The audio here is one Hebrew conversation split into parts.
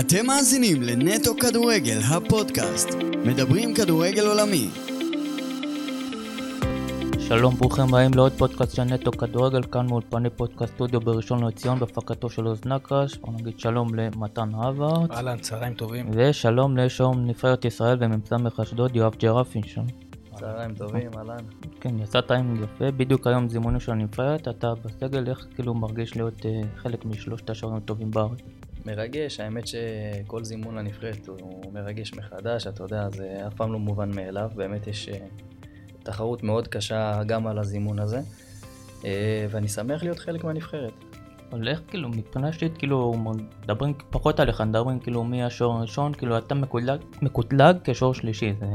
אתם מאזינים לנטו כדורגל, הפודקאסט. מדברים כדורגל עולמי. שלום, ברוכים הבאים לעוד פודקאסט של נטו כדורגל, כאן מאולפני פודקאסט סטודיו בראשון לציון, בהפקתו של עוז נקש. בוא נגיד שלום למתן הווארט. אהלן, צהריים טובים. ושלום לשום נבחרת ישראל ומ"ס אשדוד, יואב ג'רפי שם. צהריים טובים, אהלן. כן, יצא טיים יפה, בדיוק היום זימונים של הנבחרת, אתה בסגל, איך כאילו מרגיש להיות אה, חלק משלושת השערים הטובים בארץ? מרגש, האמת שכל זימון לנבחרת הוא מרגש מחדש, אתה יודע, זה אף פעם לא מובן מאליו, באמת יש אה, תחרות מאוד קשה גם על הזימון הזה, אה, ואני שמח להיות חלק מהנבחרת. איך כאילו, מבחינה אישית, כאילו, מדברים פחות עליך, מדברים כאילו מי השוער הראשון, כאילו אתה מקוטלג, מקוטלג כשוער שלישי, זה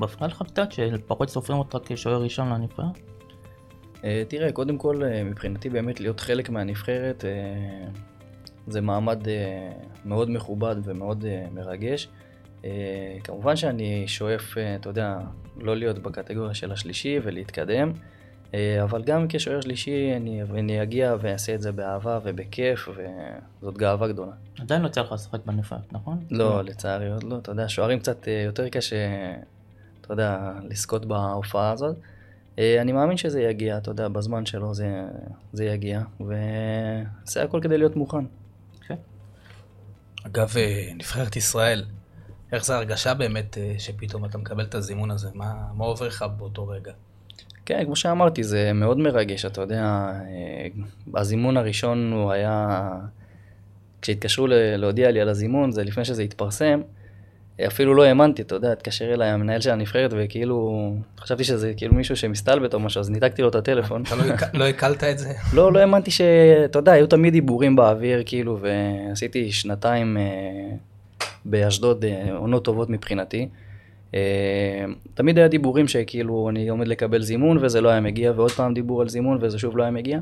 מפריע לך קצת שפחות סופרים אותך כשוער ראשון לנבחרת? אה, תראה, קודם כל, מבחינתי באמת להיות חלק מהנבחרת זה מעמד אה, מאוד מכובד ומאוד אה, מרגש. אה, כמובן שאני שואף, אתה יודע, לא להיות בקטגוריה של השלישי ולהתקדם, אבל גם כשוער שלישי אני, אני אגיע ואעשה את זה באהבה ובכיף, וזאת גאווה גדולה. עדיין לא יוצא לך לשחק בנבחרת, נכון? לא, לצערי עוד לא, אתה יודע, שוערים קצת יותר קשה, אתה יודע, לזכות בהופעה הזאת. אני מאמין שזה יגיע, אתה יודע, בזמן שלו זה, זה יגיע, ועושה הכל כדי להיות מוכן. אגב, אה, נבחרת ישראל, איך זה הרגשה באמת אה, שפתאום אתה מקבל את הזימון הזה? מה, מה עובר לך באותו רגע? כן, כמו שאמרתי, זה מאוד מרגש, אתה יודע, אה, הזימון הראשון הוא היה, כשהתקשרו להודיע לי על הזימון, זה לפני שזה התפרסם, אפילו לא האמנתי, אתה יודע, התקשר אליי המנהל של הנבחרת, וכאילו, חשבתי שזה כאילו מישהו שמסתלבט או משהו, אז ניתקתי לו את הטלפון. אתה לא, לא הקלת את זה? לא, לא האמנתי ש... אתה יודע, היו תמיד דיבורים באוויר, כאילו, ועשיתי שנתיים אה, באשדוד, אה, עונות טובות מבחינתי. אה, תמיד היה דיבורים שכאילו אני עומד לקבל זימון וזה לא היה מגיע, ועוד פעם דיבור על זימון וזה שוב לא היה מגיע.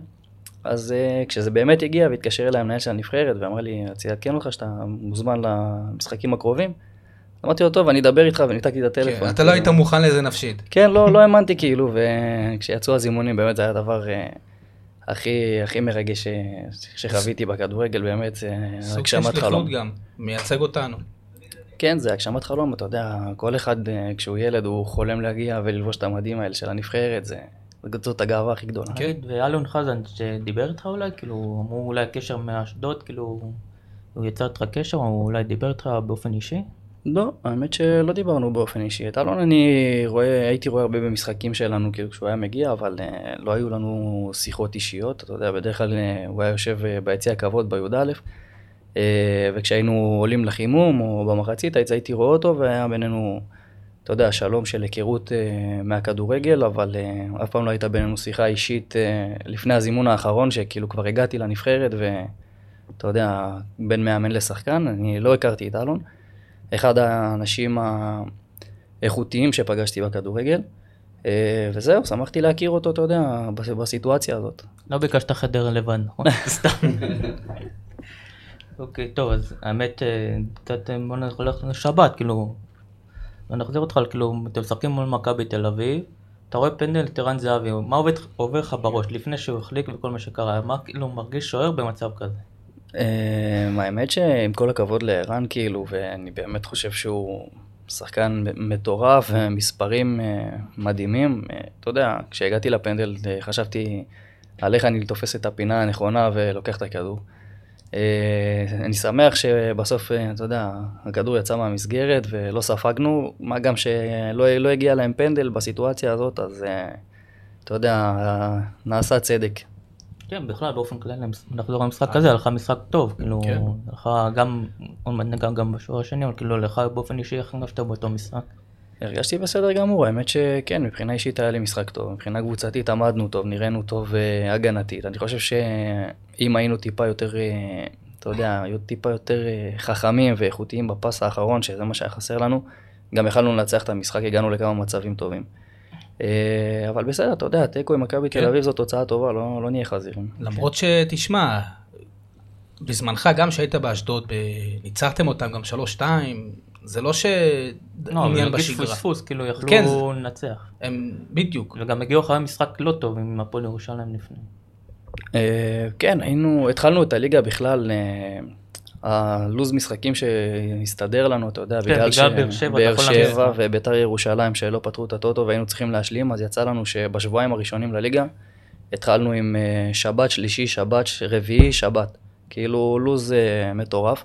אז אה, כשזה באמת הגיע והתקשר אליי המנהל של הנבחרת ואמר לי, רציתי לעדכן אותך שאתה מוזמן למשחקים הקרובים, אמרתי לו, טוב, אני אדבר איתך וניתקתי את הטלפון. כן, אתה לא היית מוכן לזה נפשית. כן, לא, לא האמנתי כאילו, וכשיצאו הזימונים באמת זה היה הדבר אה, הכי, הכי מרגש ש- שחוויתי בכדורגל, באמת, זה סוג של הגשמת חלום. שליחות גם, מייצג אותנו. כן, זה הגשמת חלום, אתה יודע, כל אחד אה, כשהוא ילד הוא חולם להגיע וללבוש את המדים האלה של הנבחרת, זה, זאת הגאווה הכי גדולה. כן. ואלון חזן שדיבר איתך אולי, כאילו, אמרו אולי קשר מאשדוד, כאילו, הוא יצר איתך קשר, או אולי דיבר איתך באופן אישי? לא, האמת שלא דיברנו באופן אישי. את אלון אני רואה, הייתי רואה הרבה במשחקים שלנו כאילו כשהוא היה מגיע, אבל אה, לא היו לנו שיחות אישיות. אתה יודע, בדרך כלל אה, הוא היה יושב אה, ביציע הכבוד בי"א, אה, וכשהיינו עולים לחימום או במחצית, אז הייתי רואה אותו והיה בינינו, אתה יודע, שלום של היכרות אה, מהכדורגל, אבל אה, אף פעם לא הייתה בינינו שיחה אישית אה, לפני הזימון האחרון, שכאילו כבר הגעתי לנבחרת ואתה יודע, בין מאמן לשחקן, אני לא הכרתי את אלון. אחד האנשים האיכותיים שפגשתי בכדורגל, אה, וזהו, שמחתי להכיר אותו, אתה יודע, בס- בסיטואציה הזאת. לא ביקשת חדר לבד, נכון? סתם. אוקיי, טוב, אז האמת, אה, קצת אה, בוא נלך לשבת, כאילו, אני אחזיר אותך, כאילו, אתם משחקים מול מכבי תל אביב, אתה רואה פנדל ערן זהבי, מה עובר לך בראש לפני שהוא החליק וכל מה שקרה, מה כאילו מרגיש שוער במצב כזה? אה, האמת שעם כל הכבוד לערן, כאילו, ואני באמת חושב שהוא שחקן מטורף ומספרים אה, מדהימים. אה, אתה יודע, כשהגעתי לפנדל חשבתי על איך אני תופס את הפינה הנכונה ולוקח את הכדור. אני שמח שבסוף, אתה יודע, הכדור יצא מהמסגרת ולא ספגנו, מה גם שלא לא הגיע להם פנדל בסיטואציה הזאת, אז אתה יודע, נעשה צדק. כן, בכלל, באופן כללי, נחזור למשחק הזה, היה לך משחק טוב, כאילו, כן. לך גם, עוד מעט ניגע גם בשוער השני, אבל כאילו, לך באופן אישי, הרגשת באותו משחק? הרגשתי בסדר גמור, האמת שכן, מבחינה אישית היה לי משחק טוב, מבחינה קבוצתית עמדנו טוב, נראינו טוב אה, הגנתית. אני חושב שאם היינו טיפה יותר, אה, אתה יודע, היו טיפה יותר אה, חכמים ואיכותיים בפס האחרון, שזה מה שהיה חסר לנו, גם יכלנו לנצח את המשחק, הגענו לכמה מצבים טובים. אה, אבל בסדר, אתה יודע, תיקו עם מכבי כן. תל אביב זאת תוצאה טובה, לא, לא נהיה חזירים. למרות שתשמע, בזמנך גם שהיית באשדוד, ב- ניצחתם אותם גם 3-2, זה לא לא, אבל בשגרה. פספוס, כאילו, יכלו כן, לנצח. הם, בדיוק. וגם הגיעו אחרי משחק לא טוב עם הפועל ירושלים לפני. אה, כן, היינו, התחלנו את הליגה בכלל, אה, הלו"ז משחקים שהסתדר לנו, אתה יודע, כן, בגלל באר שבע, אתה באר שבע. וביתר ירושלים שלא פתרו את הטוטו והיינו צריכים להשלים, אז יצא לנו שבשבועיים הראשונים לליגה התחלנו עם אה, שבת, שלישי, שבת, ש- רביעי, שבת. כאילו לו"ז אה, מטורף.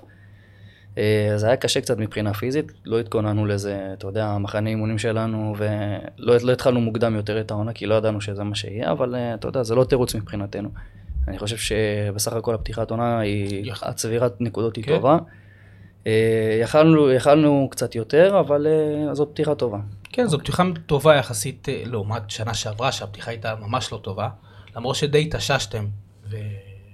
אה, זה היה קשה קצת מבחינה פיזית, לא התכוננו לזה, אתה יודע, המחנה אימונים שלנו, ולא לא התחלנו מוקדם יותר את העונה, כי לא ידענו שזה מה שיהיה, אבל אתה יודע, זה לא תירוץ מבחינתנו. אני חושב שבסך הכל הפתיחת עונה היא, יכול- הצבירת נקודות היא כן. טובה. אה, יכלנו, יכלנו קצת יותר, אבל אה, זאת פתיחה טובה. כן, זו פתיחה טובה יחסית אה, לעומת שנה שעברה, שהפתיחה הייתה ממש לא טובה, למרות שדי התאוששתם, כן,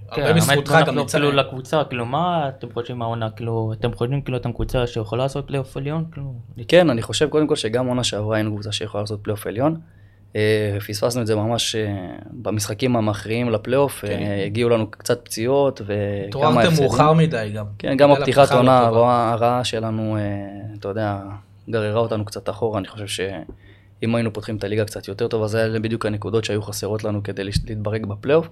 והרבה האמת, בזכותך אנחנו גם יצא... כאילו לקבוצה, כאילו מה אתם חושבים מהעונה, כאילו אתם חושבים כאילו אתם קבוצה שיכולה לעשות פלייאוף עליון, כאילו, כן, אני חושב קודם כל שגם עונה שעברה היינו קבוצה שיכולה לעשות פלייאוף עליון. אה, פספסנו את זה ממש אה, במשחקים המכריעים לפלייאוף, כן. אה, הגיעו לנו קצת פציעות וכמה התעוררתם הפסדים. מאוחר מדי גם. כן, גם הפתיחת עונה. הרעה שלנו, אתה יודע, גררה אותנו קצת אחורה, אני חושב שאם היינו פותחים את הליגה קצת יותר טוב, אז היה בדיוק הנקודות שהיו חסרות לנו כדי להתברג בפלייאוף.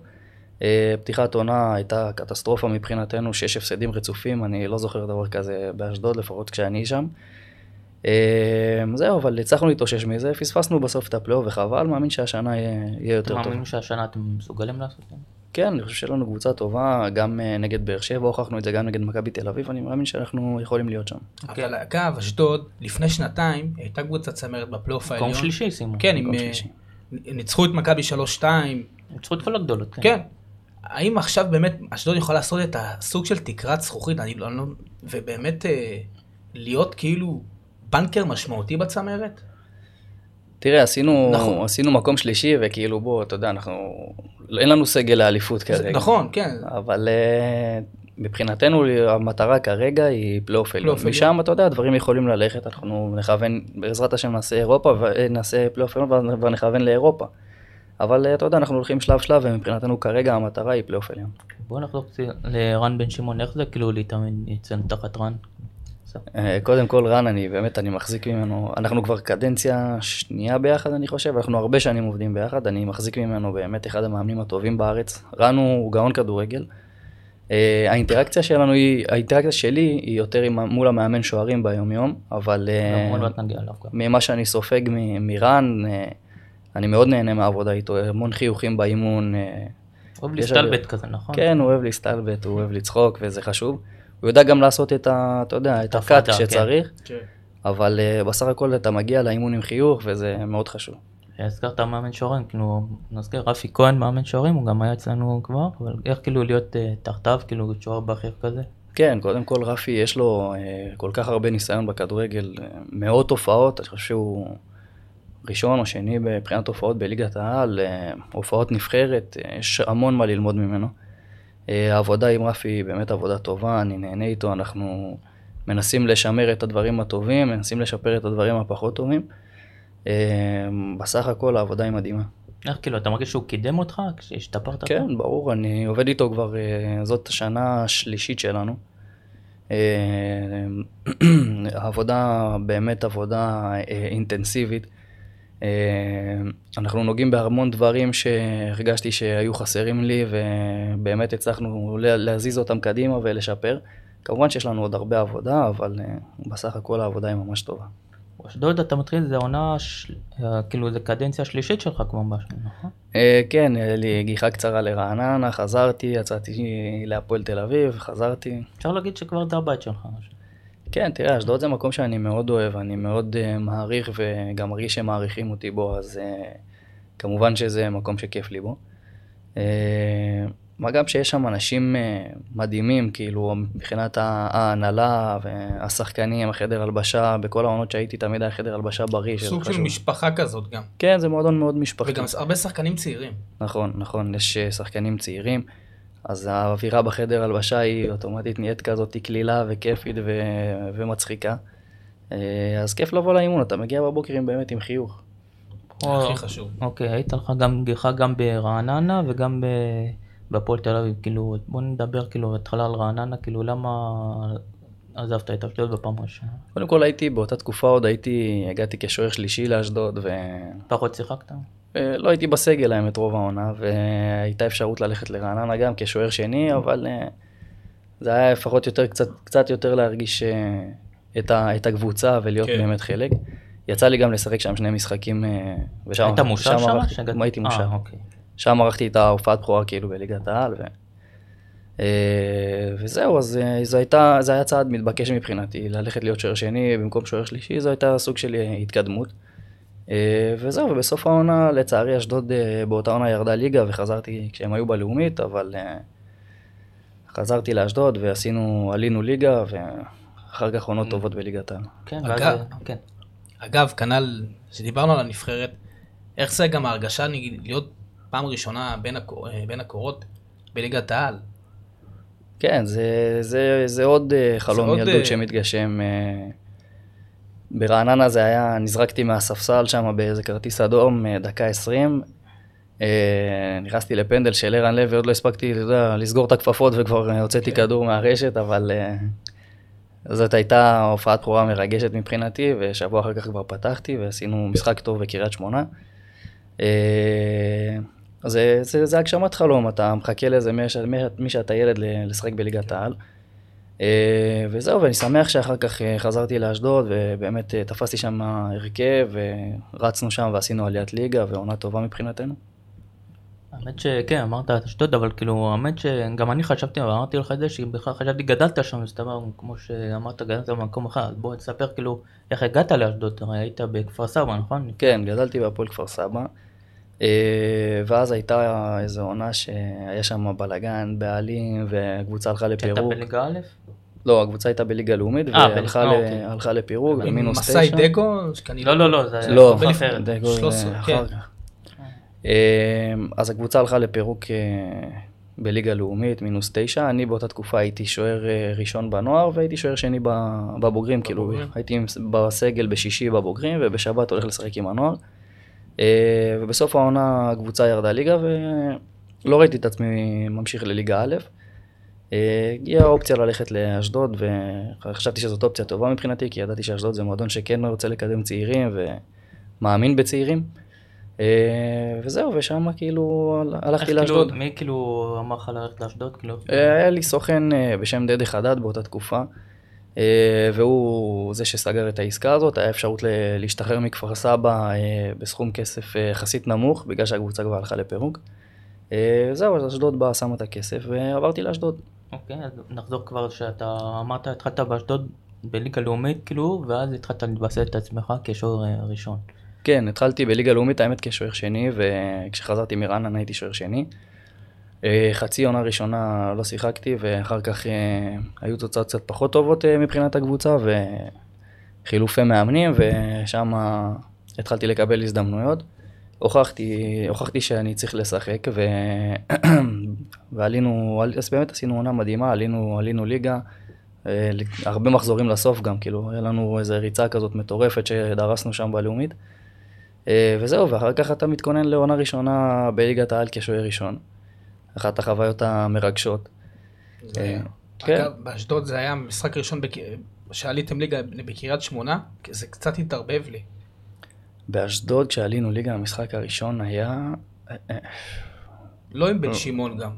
פתיחת עונה הייתה קטסטרופה מבחינתנו, שש הפסדים רצופים, אני לא זוכר דבר כזה באשדוד, לפחות כשאני שם. אה, זהו, אבל הצלחנו להתאושש מזה, פספסנו בסוף את הפלייאוף וחבל, מאמין שהשנה יהיה, יותר אתם טוב. מאמינים שהשנה אתם מסוגלים לעשות את זה? כן, אני חושב שיש לנו קבוצה טובה, גם אה, נגד באר שבע הוכחנו את זה, גם נגד מכבי תל אביב, אני מאמין שאנחנו יכולים להיות שם. אבל אגב, אשדוד, לפני שנתיים, הייתה קבוצת צמרת בפלייאוף העליון. מקום שלישי שימו. כן. מקום אה, שלישי. ניצחו את מכבי 3-2, ניצחו את כל הגדולות. כן. האם עכשיו באמת אשדוד יכולה לעשות את הסוג של תקרת זכוכית, אני לא... לא- ובאמת אה, להיות כאילו בנקר משמעותי בצמרת? תראה, עשינו, נכון. עשינו מקום שלישי, וכאילו בוא, אתה יודע, אנחנו, אין לנו סגל לאליפות זה- כרגע. נכון, כן. אבל אה, מבחינתנו המטרה כרגע היא פלייאוף עליון. משם, אתה יודע, הדברים יכולים ללכת, אנחנו נכוון, בעזרת השם נעשה אירופה, ונעשה פלייאוף עליון ונכוון לאירופה. אבל אה, אתה יודע, אנחנו הולכים שלב שלב, ומבחינתנו כרגע המטרה היא פלייאוף עליון. בואו נחזור קצת לרן בן שמעון, איך זה כאילו להתאמן אצלנו תחת רן? אה, קודם כל רן, אני באמת, אני מחזיק ממנו, אנחנו כבר קדנציה שנייה ביחד, אני חושב, אנחנו הרבה שנים עובדים ביחד, אני מחזיק ממנו באמת אחד המאמנים הטובים בארץ. רן הוא גאון כדורגל. אה, האינטראקציה שלנו היא, האינטראקציה שלי היא יותר עם, מול המאמן שוערים ביום יום, אבל אה. ממה שאני סופג מרן, אני מאוד נהנה מהעבודה איתו, המון חיוכים באימון. אוהב להסתלבט כזה, נכון? כן, הוא אוהב להסתלבט, הוא אוהב לצחוק וזה חשוב. הוא יודע גם לעשות את ה... אתה יודע, את הקאט כשצריך. כן. אבל uh, בסך הכל אתה מגיע לאימון עם חיוך וזה מאוד חשוב. הזכרת מאמן שוערים, כאילו, נזכיר, רפי כהן מאמן שוערים, הוא גם היה אצלנו כבר, אבל איך כאילו להיות אה, תחתיו, כאילו שוער בכיר כזה? כן, קודם כל רפי יש לו uh, כל כך הרבה ניסיון בכדורגל, uh, מאות הופעות, אני חושב שהוא ראשון או שני מבחינת הופעות בליגת העל, uh, הופעות נבחרת, uh, יש המון מה ללמוד ממנו. Uh, העבודה עם רפי היא באמת עבודה טובה, אני נהנה איתו, אנחנו מנסים לשמר את הדברים הטובים, מנסים לשפר את הדברים הפחות טובים. Uh, בסך הכל העבודה היא מדהימה. איך כאילו, אתה מרגיש שהוא קידם אותך כשהשתפרת? כן, ברור, אני עובד איתו כבר, אה, זאת השנה השלישית שלנו. אה, העבודה, באמת עבודה אה, אינטנסיבית. אה, אנחנו נוגעים בהמון דברים שהרגשתי שהיו חסרים לי, ובאמת הצלחנו לה- להזיז אותם קדימה ולשפר. כמובן שיש לנו עוד הרבה עבודה, אבל אה, בסך הכל העבודה היא ממש טובה. אשדוד אתה מתחיל, זה עונה, אה, כאילו זה קדנציה שלישית שלך כבר באשדוד, נכון? כן, לי גיחה קצרה לרעננה, חזרתי, יצאתי להפועל תל אביב, חזרתי. אפשר להגיד שכבר זה הבית שלך. כן, תראה, אשדוד זה מקום שאני מאוד אוהב, אני מאוד uh, מעריך וגם מרגיש שמעריכים אותי בו, אז uh, כמובן שזה מקום שכיף לי בו. Uh, מה גם שיש שם אנשים uh, מדהימים, כאילו, מבחינת ההנהלה והשחקנים, החדר הלבשה, בכל העונות שהייתי תמיד היה חדר הלבשה בריא, סוג של. משפחה כזאת גם. כן, זה מועדון מאוד משפחתי. וגם הרבה שחקנים צעירים. נכון, נכון, יש שחקנים צעירים, אז האווירה בחדר הלבשה היא אוטומטית נהיית כזאת קלילה וכיפית ו- ומצחיקה. אה, אז כיף לבוא לאימון, אתה מגיע בבוקר עם באמת עם חיוך. הכי חשוב. אוקיי, היית לך גם גיחה גם ברעננה וגם ב- בהפועל תל אביב, כאילו, בוא נדבר כאילו התחלה על רעננה, כאילו למה עזבת את אשדוד בפעם הראשונה? קודם כל הייתי, באותה תקופה עוד הייתי, הגעתי כשוער שלישי לאשדוד, פחות שיחקת? ולא הייתי בסגל האמת רוב העונה, והייתה אפשרות ללכת לרעננה גם כשוער שני, אבל אה, זה היה לפחות יותר, קצת, קצת יותר להרגיש אה, את, ה, את הקבוצה ולהיות כן. באמת חלק. יצא לי גם לשחק שם שני משחקים, אה, ושם היית מושב שם? ערכתי- שהגעת- הייתי. אה, אוקיי. שם ערכתי את ההופעת בכורה כאילו בליגת העל. ו... אה, וזהו, אז אה, זה, הייתה, זה היה צעד מתבקש מבחינתי, ללכת להיות שוער שני במקום שוער שלישי, זו הייתה סוג של אה, התקדמות. אה, וזהו, ובסוף העונה, לצערי, אשדוד אה, באותה עונה ירדה ליגה וחזרתי כשהם היו בלאומית, אבל אה, חזרתי לאשדוד ועשינו, עלינו ליגה, ואחר כך עונות טובות בליגת העל. כן, אגב-. כן. אגב, כנ"ל, כשדיברנו על הנבחרת, איך זה גם ההרגשה להיות פעם ראשונה בין, הקור... בין הקורות בליגת העל? כן, זה, זה, זה עוד חלום עוד, ילדות אה, שמתגשם. ברעננה זה היה, נזרקתי מהספסל שם באיזה כרטיס אדום, אה, דקה 20. אה, נכנסתי לפנדל של ערן לוי, עוד לא הספקתי, אתה יודע, לסגור את הכפפות וכבר אה, הוצאתי כן. כדור מהרשת, אבל זאת הייתה הופעת בכורה מרגשת מבחינתי, ושבוע אחר כך כבר פתחתי ועשינו משחק טוב בקריית שמונה. זה, זה, זה הגשמת חלום, אתה מחכה לזה מי, שאתה ילד לשחק בליגת העל. אה, וזהו, ואני שמח שאחר כך אה, חזרתי לאשדוד, ובאמת אה, תפסתי שם הרכב, ורצנו שם ועשינו עליית ליגה, ועונה טובה מבחינתנו. האמת שכן, אמרת את אשדוד, אבל כאילו, האמת שגם אני חשבתי, אמרתי לך את זה, שבכלל חשבתי גדלת שם, אומר, כמו שאמרת, גדלת במקום אז בוא תספר כאילו, איך הגעת לאשדוד, הרי היית בכפר סבא, נכון? כן, גדלתי בהפועל כפר סבא, ואז הייתה איזו עונה שהיה שם בלאגן, בעלים, והקבוצה הלכה שהייתה לפירוק. בליגה א'? לא, הקבוצה הייתה בליגה לאומית, אה, והלכה אוקיי. לפירוק, במינוס מסאי תשע. דגו? שכנראה- לא, לא, לא, זה היה לא, אחרת. דגו זה 13, אחר כן. כך. אז הקבוצה הלכה לפירוק אה, בליגה לאומית, מינוס תשע. אני באותה תקופה הייתי שוער אה, ראשון בנוער והייתי שוער שני ב- בבוגרים, כאילו. הייתי בסגל בשישי בבוגרים ובשבת הולך לשחק עם הנוער. אה, ובסוף העונה הקבוצה ירדה ליגה ולא ראיתי את עצמי ממשיך לליגה א'. אה, הגיעה האופציה ללכת לאשדוד וחשבתי שזאת אופציה טובה מבחינתי כי ידעתי שאשדוד זה מועדון שכן רוצה לקדם צעירים ומאמין בצעירים. אה, וזהו, ושם כאילו הל- הלכתי כאילו, לאשדוד. מי כאילו אמר לך ללכת לאשדוד? כאילו, היה לי סוכן בשם דדי חדד באותה תקופה, והוא זה שסגר את העסקה הזאת, היה אפשרות להשתחרר מכפר סבא אה, בסכום כסף אה, יחסית נמוך, בגלל שהקבוצה כבר הלכה לפירוק. אה, זהו, אז אשדוד באה, שמה את הכסף, ועברתי לאשדוד. אוקיי, אז נחזור כבר שאתה אמרת, התחלת באשדוד בליגה לאומית, כאילו, ואז התחלת להתבסס את עצמך כשוער אה, ראשון. כן, התחלתי בליגה לאומית, האמת כשוער שני, וכשחזרתי מרעננה הייתי שוער שני. אה, חצי עונה ראשונה לא שיחקתי, ואחר כך אה, היו תוצאות קצת פחות טובות אה, מבחינת הקבוצה, וחילופי מאמנים, ושם התחלתי לקבל הזדמנויות. הוכחתי, הוכחתי שאני צריך לשחק, ו... ועלינו, אז באמת עשינו עונה מדהימה, עלינו, עלינו ליגה, הרבה מחזורים לסוף גם, כאילו, היה לנו איזו ריצה כזאת מטורפת שדרסנו שם בלאומית. וזהו, ואחר כך אתה מתכונן לעונה ראשונה בליגת העל כשוער ראשון. אחת החוויות המרגשות. זה- אה, כן. אגב, באשדוד זה היה משחק ראשון בק- שעליתם ליגה בקריית שמונה, זה קצת התערבב לי. באשדוד, כשעלינו ליגה, המשחק הראשון היה... אה, אה, לא עם בן שמעון גם.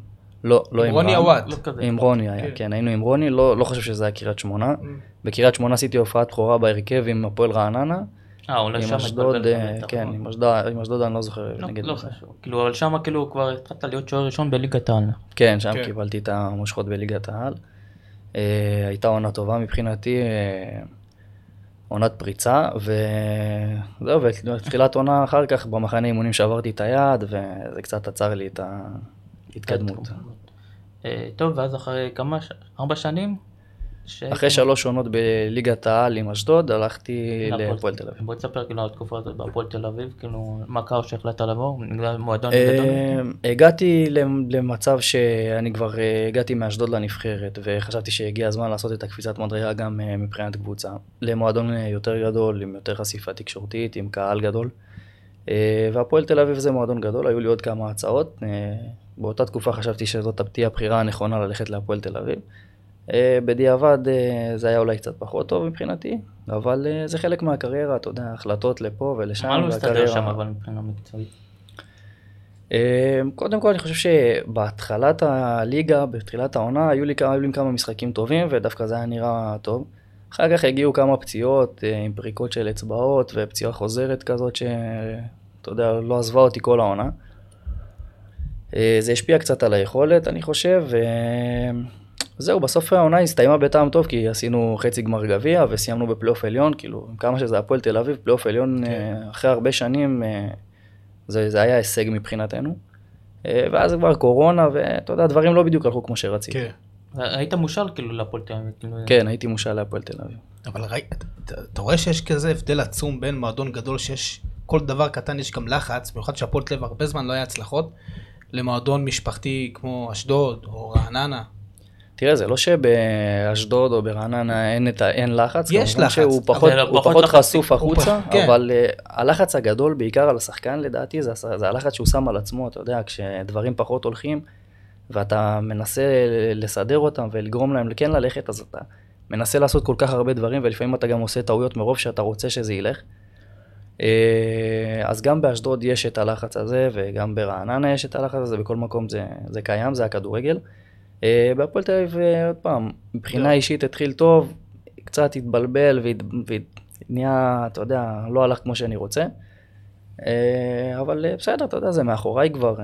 לא, לא עם רוני. עוואט. לא. עם רוני היה, כן. כן, היינו עם רוני, לא לא חושב שזה היה קריית שמונה. בקריית שמונה עשיתי הופעת בכורה בהרכב עם הפועל רעננה. אה, אולי שם אשדוד, אה, כן. עם אשדוד, עם אשדוד אני לא זוכר לא, נגד לא. חשוב. כאילו, אבל שם כאילו כבר התחלת להיות שוער ראשון בליגת העל. כן, שם כן. קיבלתי את המושכות בליגת העל. אה, הייתה עונה טובה מבחינתי, אה, עונת פריצה, וזהו, בתחילת עונה אחר כך במחנה אימונים שברתי את היד, וזה קצת עצר לי את ההתקדמות. טוב, ואז אחרי כמה, ארבע שנים? שהייתם- אחרי שלוש עונות בליגת העל עם אשדוד, הלכתי להפועל- להפועל תל אביב. בוא תספר כאילו על התקופה הזאת בהפועל תל אביב, כאילו, מה קרה שהחלטת לבוא? בגלל מועדון גדול? אה, הגעתי למ- למצב שאני כבר אה, הגעתי מאשדוד לנבחרת וחשבתי שהגיע הזמן לעשות את הקפיצת מדרגה גם אה, מבחינת קבוצה. למועדון יותר גדול, עם יותר חשיפה תקשורתית, עם קהל גדול. והפועל תל אביב זה מועדון גדול, היו לי עוד כמה הצעות. באותה תקופה חשבתי שזאת תהיה הבחירה הנכונה ללכת להפועל תל אביב. אה, בדיעבד אה, זה היה אולי קצת פחות טוב מבחינתי, אבל אה, זה חלק מהקריירה, אתה יודע, החלטות לפה ולשם. מה לא והקריירה- שם אבל מבחינה מקצועית? קודם כל אני חושב שבהתחלת הליגה, בתחילת העונה, היו לי, כמה- היו לי כמה משחקים טובים ודווקא זה היה נראה טוב. אחר כך הגיעו כמה פציעות עם פריקות של אצבעות ופציעה חוזרת כזאת שאתה יודע, לא עזבה אותי כל העונה. זה השפיע קצת על היכולת, אני חושב, וזהו, בסוף העונה הסתיימה בטעם טוב, כי עשינו חצי גמר גביע וסיימנו בפלייאוף עליון, כאילו, כמה שזה הפועל תל אביב, פלייאוף עליון כן. אה, אחרי הרבה שנים, אה, זה, זה היה הישג מבחינתנו. אה, ואז כבר קורונה, ואתה יודע, דברים לא בדיוק הלכו כמו שרציתי. כן. היית מושאל כאילו להפועל תל אביב. כאילו, כן, הייתי מושאל להפועל תל אביב. אבל ראית, אתה, אתה- אתה רואה שיש כזה הבדל עצום בין מועדון גדול שיש כל דבר קטן יש גם לחץ, במיוחד שהפועל תל אביב הרבה זמן לא היה הצלחות, למועדון משפחתי כמו אשדוד או רעננה. תראה, זה לא שבאשדוד או ברעננה אין, את ה... אין לחץ, יש לחץ, שהוא פחות, אבל הוא פחות פחות. חשוף הוא החוצה, פח- כן. אבל uh, הלחץ הגדול בעיקר על השחקן לדעתי, זה, זה הלחץ שהוא שם על עצמו, אתה יודע, כשדברים פחות הולכים, ואתה מנסה לסדר אותם ולגרום להם כן ללכת, אז אתה מנסה לעשות כל כך הרבה דברים, ולפעמים אתה גם עושה טעויות מרוב שאתה רוצה שזה ילך. אה, אז גם באשדוד יש את הלחץ הזה, וגם ברעננה יש את הלחץ הזה, בכל מקום זה, זה קיים, זה הכדורגל. אה, בהפועל תל אביב, אה, עוד פעם, מבחינה אישית התחיל טוב, קצת התבלבל ונהיה, אתה יודע, לא הלך כמו שאני רוצה. אה, אבל בסדר, אתה יודע, זה מאחוריי כבר,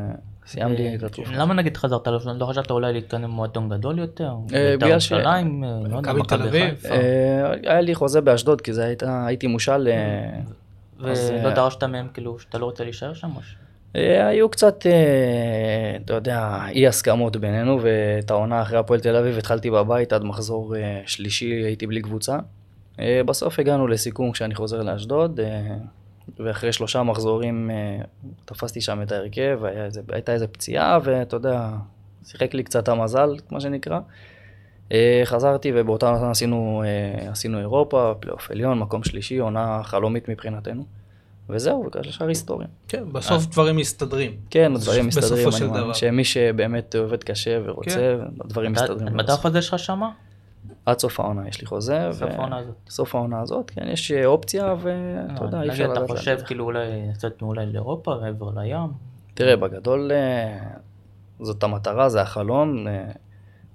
סיימתי את התקופה. למה נגיד חזרת לאשדוד? לא חשבת אולי להתקדם במועדון גדול יותר? בית"ר בגלל ש- ירושלים, לא יודע, מכבי. חיפה. היה לי חוזה באשדוד, כי הייתי מושל, ולא דרשת מהם כאילו שאתה לא רוצה להישאר שם? או ש- היו קצת, אה, אתה יודע, אי הסכמות בינינו, ואת העונה אחרי הפועל תל אביב התחלתי בבית עד מחזור אה, שלישי, הייתי בלי קבוצה. אה, בסוף הגענו לסיכום כשאני חוזר לאשדוד, ואחרי שלושה מחזורים תפסתי שם את ההרכב, איזה, הייתה איזה פציעה, ואתה יודע, שיחק לי קצת המזל, כמו שנקרא. חזרתי ובאותה עונה עשינו, עשינו אירופה, פלייאוף עליון, מקום שלישי, עונה חלומית מבחינתנו. וזהו, השאר היסטוריה. כן, בסוף דברים מסתדרים. כן, הדברים בסופו מסתדרים, של אני מאמין דבר. שמי שבאמת עובד קשה ורוצה, הדברים אתה- מסתדרים. מתי. החוזה שלך שמה? עד סוף העונה יש לי חוזה. סוף ו- העונה הזאת. סוף העונה הזאת, כן, יש אופציה, ואתה יודע, אי אפשר אתה לדעת. חושב לאן. כאילו אולי לצאת אולי לאירופה מעבר לים? תראה, בגדול אה, זאת המטרה, זה החלום, אה,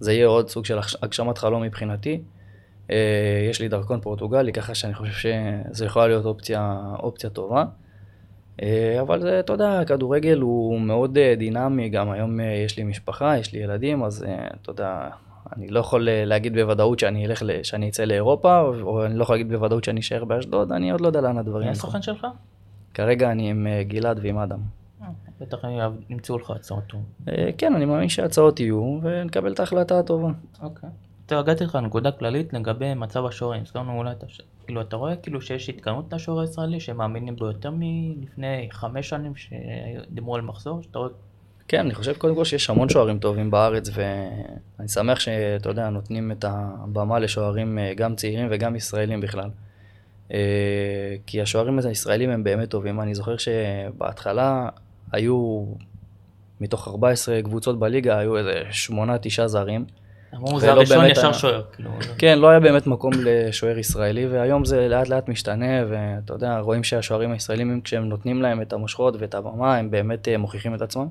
זה יהיה עוד סוג של הגש- הגשמת חלום מבחינתי. אה, יש לי דרכון פורטוגלי, ככה שאני חושב שזה יכולה להיות אופציה, אופציה טובה. אה, אבל זה, אתה יודע, הכדורגל הוא מאוד אה, דינמי, גם היום יש לי משפחה, יש לי ילדים, אז אתה יודע, אני לא יכול להגיד בוודאות שאני אלך, שאני אצא לאירופה, או- אני לא יכול להגיד בוודאות שאני אשאר באשדוד, אני עוד לא יודע לאן הדברים מי. הסוכן שלך? כרגע אני עם גלעד ועם אדם. אה, בטח ימצאו לך הצעות כן, אני מאמין שההצעות יהיו, ונקבל את ההחלטה הטובה. אוקיי. טוב, הגעתי לך נקודה כללית לגבי מצב השוערים. הזכרנו אולי את הש... כאילו, אתה רואה כאילו שיש התקדמות לשוער הישראלי, שמאמינים בו יותר מלפני חמש שנים שדיברו על מחזור, שאתה רואה... כן, אני חושב קודם כל שיש המון שוערים טובים בארץ, ואני שמח שאתה יודע, נותנים את הבמה לשוערים אה, גם צעירים וגם ישראלים בכלל. אה, כי השוערים הישראלים הם באמת טובים. אני זוכר שבהתחלה היו, מתוך 14 קבוצות בליגה, היו איזה 8-9 זרים. אמרו זה הראשון ישר שוער, כאילו... כן, לא היה באמת מקום לשוער ישראלי, והיום זה לאט לאט משתנה, ואתה יודע, רואים שהשוערים הישראלים, כשהם נותנים להם את המושכות ואת הבמה, הם באמת אה, מוכיחים את עצמם.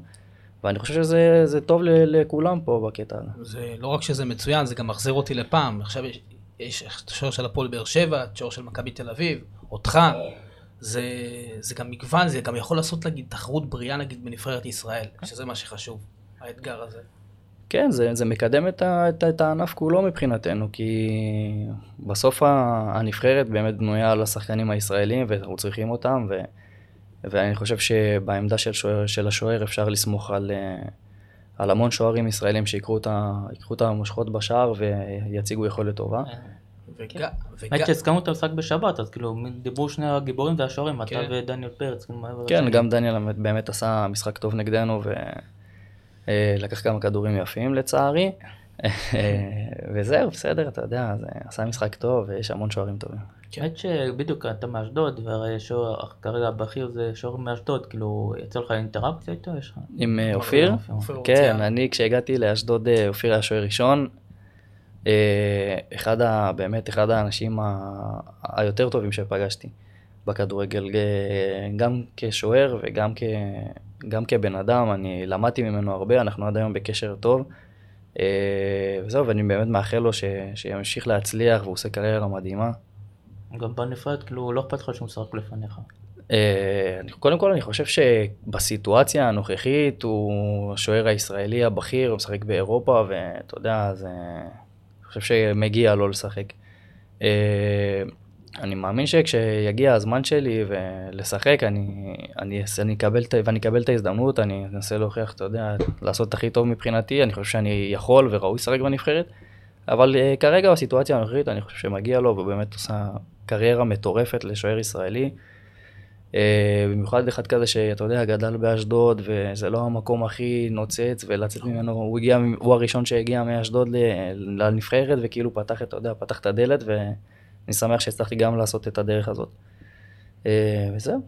ואני חושב שזה זה טוב ל- לכולם פה בקטע הזה. זה לא רק שזה מצוין, זה גם מחזיר אותי לפעם. עכשיו יש, יש את השוער של הפועל באר שבע, את השוער של מכבי תל אביב, אותך. זה, זה גם מגוון, זה גם יכול לעשות נגיד תחרות בריאה נגיד בנבחרת ישראל, שזה מה שחשוב, האתגר הזה. כן, זה, זה מקדם את, ה, את, את הענף כולו מבחינתנו, כי בסוף הנבחרת באמת בנויה על השחקנים הישראלים, ואנחנו צריכים אותם, ו, ואני חושב שבעמדה של, שוער, של השוער אפשר לסמוך על, אה, על המון שוערים ישראלים שיקחו את, המושכות בשער ויציגו יכולת טובה. וגם, האמת שהזכרנו את המשחק בשבת, אז כאילו דיברו שני הגיבורים והשוערים, אתה כן. ודניאל פרץ. כאילו, כן. גם דניאל באמת- באמת עשה משחק טוב נגדנו, ולקח כמה כדורים יפים לצערי. וזהו, בסדר, אתה יודע, זה עשה משחק טוב, ויש המון שוערים טובים. האמת שבדיוק אתה מאשדוד, והרי שוער כרגע הבכיר זה שוער מאשדוד, כאילו יצא לך אינטראקציה איתו? יש לך? עם אה, אופיר? אופיר כן. אני כשהגעתי לאשדוד, אה, אופיר היה שוער ראשון. אה, אחד ה... באמת אחד האנשים ה- היותר טובים שפגשתי בכדורגל, אה, גם כשוער וגם כ... גם כבן אדם, אני למדתי ממנו הרבה, אנחנו עד היום בקשר טוב. אה, וזהו, ואני באמת מאחל לו ש, שימשיך להצליח והוא עושה קריירה מדהימה. גם בנפרד, כאילו, לא אכפת לך שהוא משחק לפניך. אה, קודם כל אני חושב שבסיטואציה הנוכחית הוא השוער הישראלי הבכיר, הוא משחק באירופה ואתה יודע, זה... אני חושב שמגיע לו לשחק. אני מאמין שכשיגיע הזמן שלי ולשחק, אני, אני, אני אקבל, ואני אקבל את ההזדמנות, אני אנסה להוכיח, אתה יודע, לעשות את הכי טוב מבחינתי, אני חושב שאני יכול וראוי לשחק בנבחרת, אבל אה, כרגע בסיטואציה הנוכחית אני חושב שמגיע לו, והוא באמת עושה קריירה מטורפת לשוער ישראלי. אה, במיוחד אחד כזה שאתה יודע, גדל באשדוד, וזה לא המקום הכי נוצץ, ולצאת ממנו, הוא הגיע, הוא הראשון שהגיע מאשדוד לנבחרת, וכאילו פתח, את- אתה יודע, פתח את הדלת, ואני שמח שהצלחתי גם לעשות את הדרך הזאת. אה, וזהו.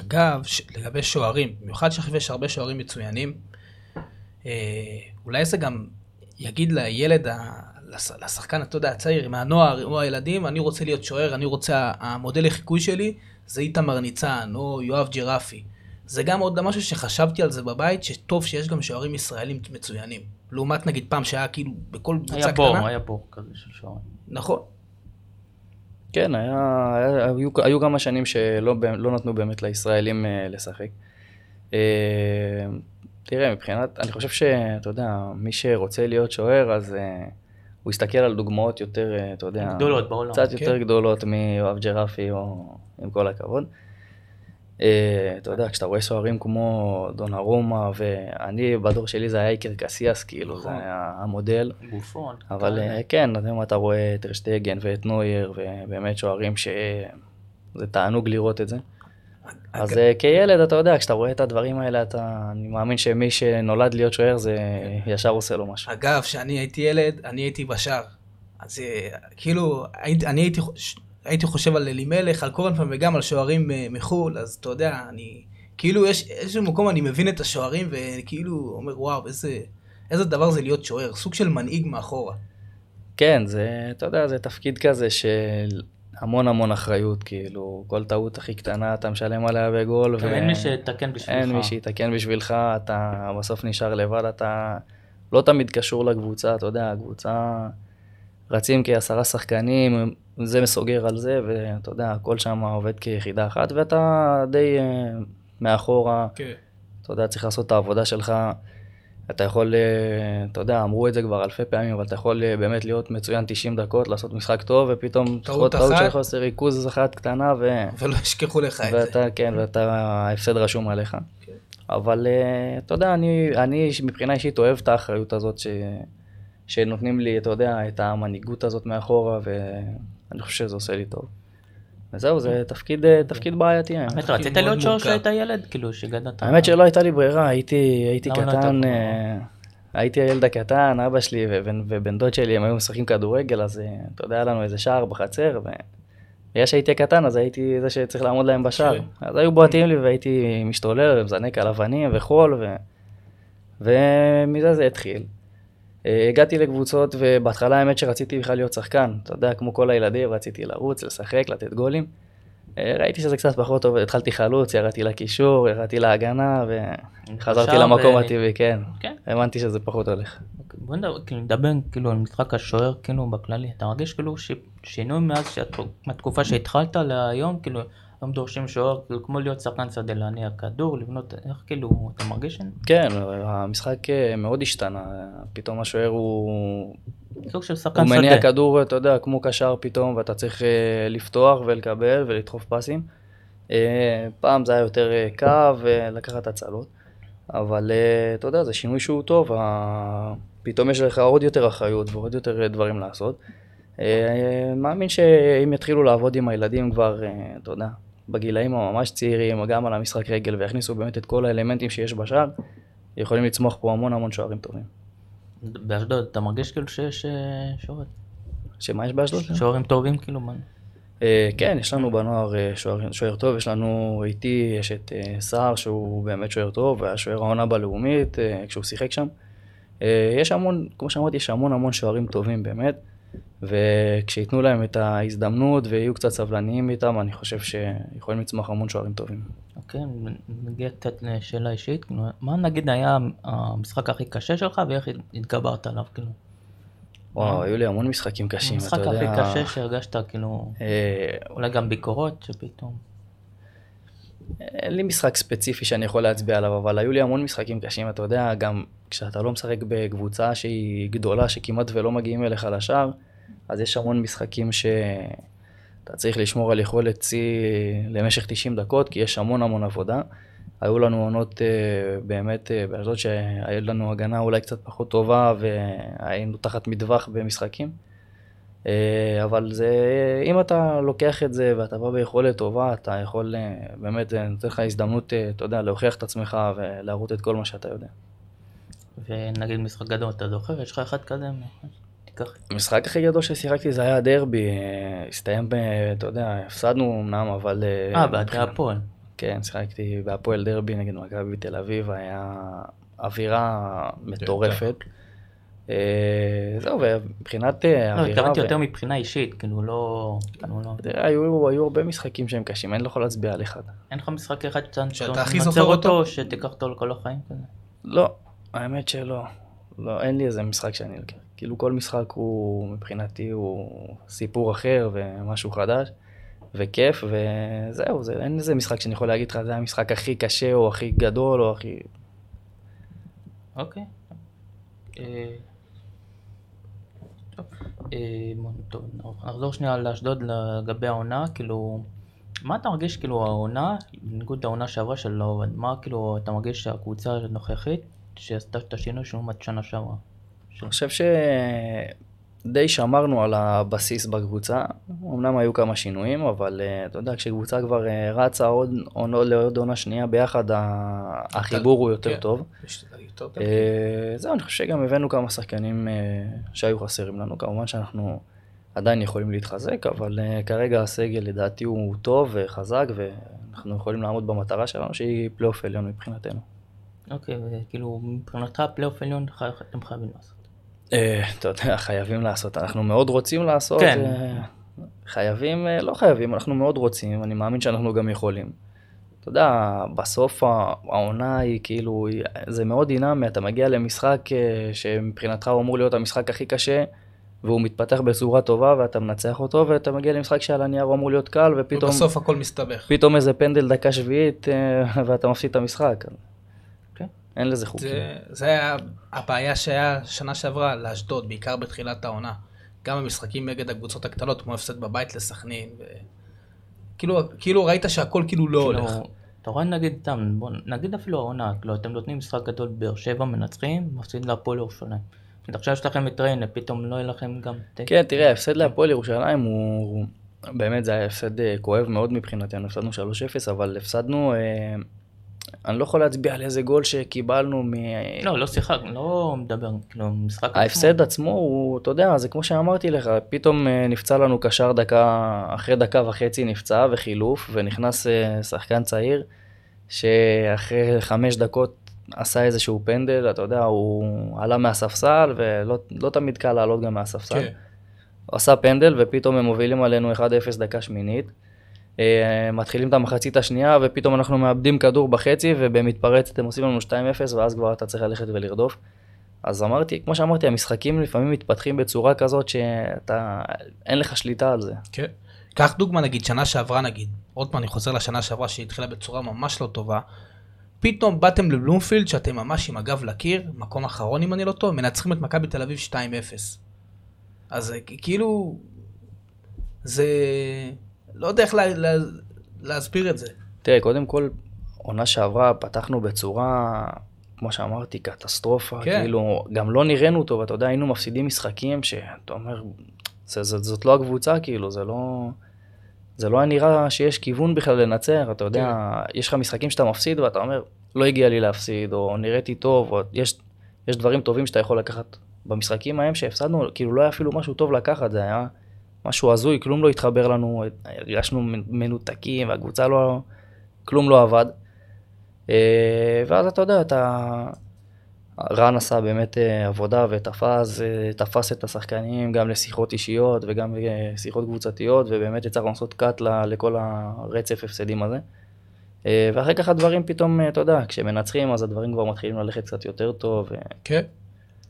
אגב, ש... לגבי שוערים, במיוחד שעכשיו יש הרבה שוערים מצוינים, אה, אולי זה גם יגיד לילד, ה... לש... לשחקן, אתה יודע, הצעיר, מהנוער, או הילדים, אני רוצה להיות שוער, אני רוצה, המודל לחיקוי שלי זה איתמר ניצן, או יואב ג'רפי. זה גם עוד משהו שחשבתי על זה בבית, שטוב שיש גם שוערים ישראלים מצוינים. לעומת נגיד פעם שהיה כאילו בכל קבוצה היה קטנה. בור, היה בור כזה של שוערים. נכון. כן, היה, היה, היו, היו כמה שנים שלא לא נתנו באמת לישראלים אה, לשחק. אה, תראה, מבחינת, אני חושב שאתה יודע, מי שרוצה להיות שוער, אז אה, הוא יסתכל על דוגמאות יותר, אה, אתה יודע, גדולות בעולם. קצת כן. יותר גדולות מיואב ג'רפי, או עם כל הכבוד. אה, אתה יודע, כשאתה רואה שוערים כמו דונרומה, ואני, בדור שלי זה היה איקר קסיאס, כאילו, זה נכון. היה המודל. גופון. אבל. אה, כן, מה, אתה רואה את רשטגן ואת נויר, ובאמת שוערים שזה תענוג לראות את זה. אז אה, כילד, אתה יודע, כשאתה רואה את הדברים האלה, אתה, אני מאמין שמי שנולד להיות שוער, זה ישר עושה לו משהו. אגב, כשאני הייתי ילד, אני הייתי בשער. אז כאילו, אני הייתי, הייתי חושב על אלימלך, על קורנפלד וגם על שוערים אה, מחו"ל, אז אתה יודע, אני... כאילו, יש איזשהו מקום, אני מבין את השוערים, וכאילו, אומר, וואו, איזה, איזה דבר זה להיות שוער, סוג של מנהיג מאחורה. כן, זה, אתה יודע, זה תפקיד כזה של המון המון אחריות, כאילו, כל טעות הכי קטנה אתה משלם עליה בגול. גם אין מי שיתקן בשבילך. אין מי שיתקן בשבילך, אתה בסוף נשאר לבד, אתה לא תמיד קשור לקבוצה, אתה יודע, הקבוצה רצים כעשרה שחקנים, זה מסוגר על זה, ואתה יודע, הכל שם עובד כיחידה אחת, ואתה די אה, מאחורה, כן. אתה יודע, צריך לעשות את העבודה שלך. אתה יכול, אה, אתה יודע, אמרו את זה כבר אלפי פעמים, אבל אתה יכול אה, באמת להיות מצוין 90 דקות, לעשות משחק טוב, ופתאום טעות אחת. שלך עושה ריכוז אחת קטנה, ו... ולא ישכחו לך את זה. ואתה, כן, ואתה, ההפסד רשום עליך. כן. אבל אתה יודע, אני, אני מבחינה אישית אוהב את האחריות הזאת ש, שנותנים לי, אתה יודע, את המנהיגות הזאת מאחורה, ואני חושב שזה עושה לי טוב. וזהו, זה תפקיד, אה, תפקיד בעייתי. האמת. רצית להיות מורכב. כשהיית ילד? כאילו, שגדלת... האמת שלא הייתה לי ברירה, הייתי, הייתי לא קטן, אה, הייתי הילד הקטן, אבא שלי ובן, ובן דוד שלי, הם היו משחקים כדורגל, אז אה, אתה יודע, היה לנו איזה שער בחצר, ו... בגלל שהייתי קטן, אז הייתי זה שצריך לעמוד להם בשער. כן. אז היו בועטים לי והייתי משתולל ומזנק על אבנים וחול, ו... ומזה זה התחיל. אה, הגעתי לקבוצות, ובהתחלה האמת שרציתי בכלל להיות שחקן. אתה יודע, כמו כל הילדים, רציתי לרוץ, לשחק, לתת גולים. אה, ראיתי שזה קצת פחות טוב, התחלתי חלוץ, ירדתי לקישור, ירדתי להגנה, וחזרתי למקום אה, הטבעי, כן. כן. הבנתי שזה פחות הולך. בוא נדבר, כאילו, נדבר כאילו על משחק השוער, כאילו, בכללי. אתה מרגיש כאילו ש- שינוי מאז, שאת- מהתקופה שהתחלת להיום, כאילו, היום דורשים שוער, כאילו, כמו להיות שחקן שדה, להניע כדור, לבנות, איך כאילו, אתה מרגיש? כן, המשחק אה, מאוד השתנה, פתאום השוער הוא... סוג של שחקן הוא שדה. מניע כדור, אתה יודע, כמו קשר פתאום, ואתה צריך אה, לפתוח ולקבל ולדחוף פסים. אה, פעם זה היה יותר קו ולקחת הצלות, אבל אתה יודע, זה שינוי שהוא טוב, פתאום יש לך עוד יותר אחריות ועוד יותר דברים לעשות. מאמין שאם יתחילו לעבוד עם הילדים כבר, אתה יודע, בגילאים הממש צעירים, גם על המשחק רגל, ויכניסו באמת את כל האלמנטים שיש בשער, יכולים לצמוח פה המון המון שוערים טובים. באשדוד, אתה מרגיש כאילו שיש אה, שוער- שמה יש באשדוד? שוערים טובים, כאילו, מה? אה, כן, יש לנו בנוער אה, שוער, טוב, יש לנו איתי, יש את סער שהוא באמת שוער טוב, והיה שוער העונה בלאומית כשהוא שיחק שם. יש המון, כמו שאמרתי, יש המון המון שוערים טובים באמת. וכשייתנו להם את ההזדמנות ויהיו קצת סבלניים איתם, אני חושב שיכולים לצמוח המון שוערים טובים. אוקיי, נגיע קצת לשאלה אישית, כאילו, מה נגיד היה המשחק הכי קשה שלך ואיך התגברת עליו, כאילו? וואו, היו לי המון משחקים קשים, אתה יודע. המשחק הכי קשה שהרגשת, כאילו, אה, אולי גם ביקורות שפתאום... אין לי משחק ספציפי שאני יכול להצביע עליו, אבל היו לי המון משחקים קשים, אתה יודע, גם כשאתה לא משחק בקבוצה שהיא גדולה, שכמעט ולא מגיעים אליך לשער, אז יש המון משחקים שאתה צריך לשמור על יכולת שיא למשך 90 דקות, כי יש המון המון עבודה. היו לנו עונות אה, באמת אה, באשדוד שהיו לנו הגנה אולי קצת פחות טובה והיינו תחת מטווח במשחקים. אה, אבל זה, אם אתה לוקח את זה ואתה בא ביכולת טובה, אתה יכול באמת, זה נותן לך הזדמנות, אתה יודע, להוכיח את עצמך ולהראות את כל מה שאתה יודע. ונגיד משחק גדול, אתה זוכר? יש לך אחד כזה? תיקח. המשחק הכי גדול ששיחקתי זה היה הדרבי, הסתיים, ב, אתה יודע, הפסדנו אמנם, אבל... אה, באתי הפועל. כן, שיחקתי בהפועל דרבי נגד מכבי תל אביב, היה אווירה מטורפת. אה, זהו, ומבחינת אה, לא, אווירה... התכוונתי יותר מבחינה אישית, כאילו לא... כאילו לא- תראה, היו הרבה משחקים שהם קשים, אני לא יכול להצביע על אחד. אין לך משחק אחד שאתה הכי זוכר אותו? אותו, שתיקח אותו לכל החיים כזה? לא, האמת שלא. לא, אין לי איזה משחק שאני לוקח. כאילו כל משחק הוא, מבחינתי, הוא סיפור אחר ומשהו חדש. וכיף, וזהו, זה, אין איזה משחק שאני יכול להגיד לך, זה המשחק הכי קשה, או הכי גדול, או הכי... אוקיי. טוב, טוב, נחזור שנייה לאשדוד לגבי העונה, כאילו, מה אתה מרגיש כאילו העונה, בניגוד לעונה שעברה של לא מה כאילו אתה מרגיש שהקבוצה הנוכחית, שעשתה את השינוי לעומת שנה שעברה? אני חושב שדי שמרנו על הבסיס בקבוצה, אמנם היו כמה שינויים, אבל אה, אתה יודע, כשקבוצה כבר אה, רצה עוד, עונה- לעוד עונה שנייה ביחד, החיבור הוא יותר כן. טוב. יותר טוב. אה, זהו, אני חושב שגם הבאנו כמה שחקנים אה, שהיו חסרים לנו. כמובן שאנחנו עדיין יכולים להתחזק, אבל אה, כרגע הסגל לדעתי הוא טוב וחזק, ואנחנו יכולים לעמוד במטרה שלנו, שהיא פלייאוף עליון מבחינתנו. אוקיי, וכאילו, מבחינתך פלייאוף עליון אתם חייבים לעשות. אה, אתה יודע, חייבים לעשות. אנחנו מאוד רוצים לעשות. כן. אה, חייבים, אה, לא חייבים, אנחנו מאוד רוצים, אני מאמין שאנחנו גם יכולים. אתה יודע, בסוף העונה היא כאילו, זה מאוד דינמי, אתה מגיע למשחק שמבחינתך הוא אמור להיות המשחק הכי קשה, והוא מתפתח בצורה טובה ואתה מנצח אותו, ואתה מגיע למשחק שעל הנייר הוא אמור להיות קל, ופתאום ובסוף הכל מסתבך. פתאום איזה פנדל דקה שביעית ואתה מפסיד את המשחק. אין לזה חוקים. זה, זה היה הבעיה שהיה שנה שעברה לאשדוד, בעיקר בתחילת העונה. גם המשחקים נגד הקבוצות הקטנות, כמו הפסד בבית לסכנין. ו... כאילו, כאילו ראית שהכל כאילו לא כאילו, הולך. אתה רואה נגיד, סתם, בוא נגיד אפילו העונה, כאילו אתם נותנים משחק גדול באר שבע, מנצחים, מפסיד להפועל ירושלים. עכשיו יש לכם את ריינה, פתאום לא יהיה לכם גם... כן, תראה, ההפסד להפועל ירושלים הוא... באמת זה היה הפסד אה, כואב מאוד מבחינתנו, הפסדנו 3-0, אבל הפסדנו... אני לא יכול להצביע על איזה גול שקיבלנו מ... לא, לא שיחק, לא מדבר, כאילו, משחק... עצמו. ההפסד עצמו הוא, אתה יודע, זה כמו שאמרתי לך, פתאום אה, נפצע לנו קשר דקה, אחרי דקה וחצי נפצע וחילוף, ונכנס אה, שחקן צעיר, שאחרי חמש דקות עשה איזשהו פנדל, אתה יודע, הוא עלה מהספסל, ולא לא תמיד קל לעלות גם מהספסל. כן. הוא עשה פנדל, ופתאום הם מובילים עלינו 1-0 דקה שמינית. אה, מתחילים את המחצית השנייה, ופתאום אנחנו מאבדים כדור בחצי, ובמתפרצת הם עושים לנו 2-0, ואז כבר אתה צריך ללכת ולרדוף. אז אמרתי, כמו שאמרתי, המשחקים לפעמים מתפתחים בצורה כזאת שאתה, אין לך שליטה על זה. כן. קח דוגמה נגיד, שנה שעברה נגיד, עוד פעם אני חוזר לשנה שעברה שהתחילה בצורה ממש לא טובה. פתאום באתם לבלומפילד שאתם ממש עם הגב לקיר, מקום אחרון אם אני לא טועה, מנצחים את מכבי תל אביב 2-0. אז כ- כאילו, זה... לא יודע איך לה, לה, להסביר את זה. תראה, קודם כל, עונה שעברה פתחנו בצורה, כמו שאמרתי, קטסטרופה. כן. כאילו, גם לא נראינו טוב, אתה יודע, היינו מפסידים משחקים שאתה אומר, זה, זה, זאת לא הקבוצה, כאילו, זה לא... זה לא היה נראה שיש כיוון בכלל לנצח, אתה יודע, יש לך משחקים שאתה מפסיד ואתה אומר, לא הגיע לי להפסיד, או נראיתי טוב, או יש, יש דברים טובים שאתה יכול לקחת. במשחקים ההם שהפסדנו, כאילו לא היה אפילו משהו טוב לקחת, זה היה משהו הזוי, כלום לא התחבר לנו, הרגשנו מנותקים, והקבוצה לא, כלום לא עבד. אה, ואז אתה יודע, אתה, רן עשה באמת אה, עבודה ותפס אה, תפס את השחקנים גם לשיחות אישיות וגם לשיחות קבוצתיות, ובאמת הצלחנו לעשות ל- לכל הרצף הפסדים הזה. אה, ואחר כך הדברים פתאום, אתה יודע, כשמנצחים אז הדברים כבר מתחילים ללכת קצת יותר טוב. כן.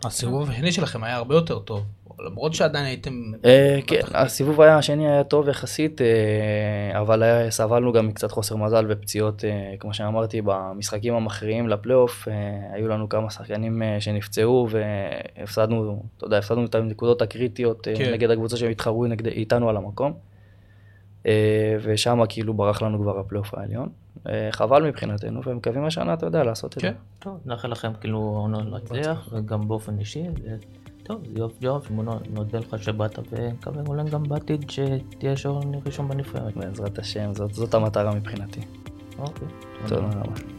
הסיבוב השני שלכם היה הרבה יותר טוב, למרות שעדיין הייתם... אה, כן. הסיבוב היה- השני היה טוב יחסית, אה, אבל סבלנו גם מקצת חוסר מזל ופציעות, אה, כמו שאמרתי, במשחקים המכריעים לפלייאוף, היו לנו כמה שחקנים שנפצעו והפסדנו, אתה יודע, הפסדנו את הנקודות הקריטיות כן. נגד הקבוצה שהם התחרו איתנו על המקום. ושם כאילו ברח לנו כבר הפלייאוף העליון. אה, חבל מבחינתנו, ומקווים השנה, אתה יודע, לעשות את זה. כן. טוב, נאחל לכם כאילו העונה להצליח, וגם באופן אישי. טוב, יופי יופי, נודה לך שבאת, ונקווה אולי גם בעתיד שתהיה שוער ראשון בנבחרת. בעזרת השם, זאת, זאת המטרה מבחינתי. אוקיי. תודה רבה.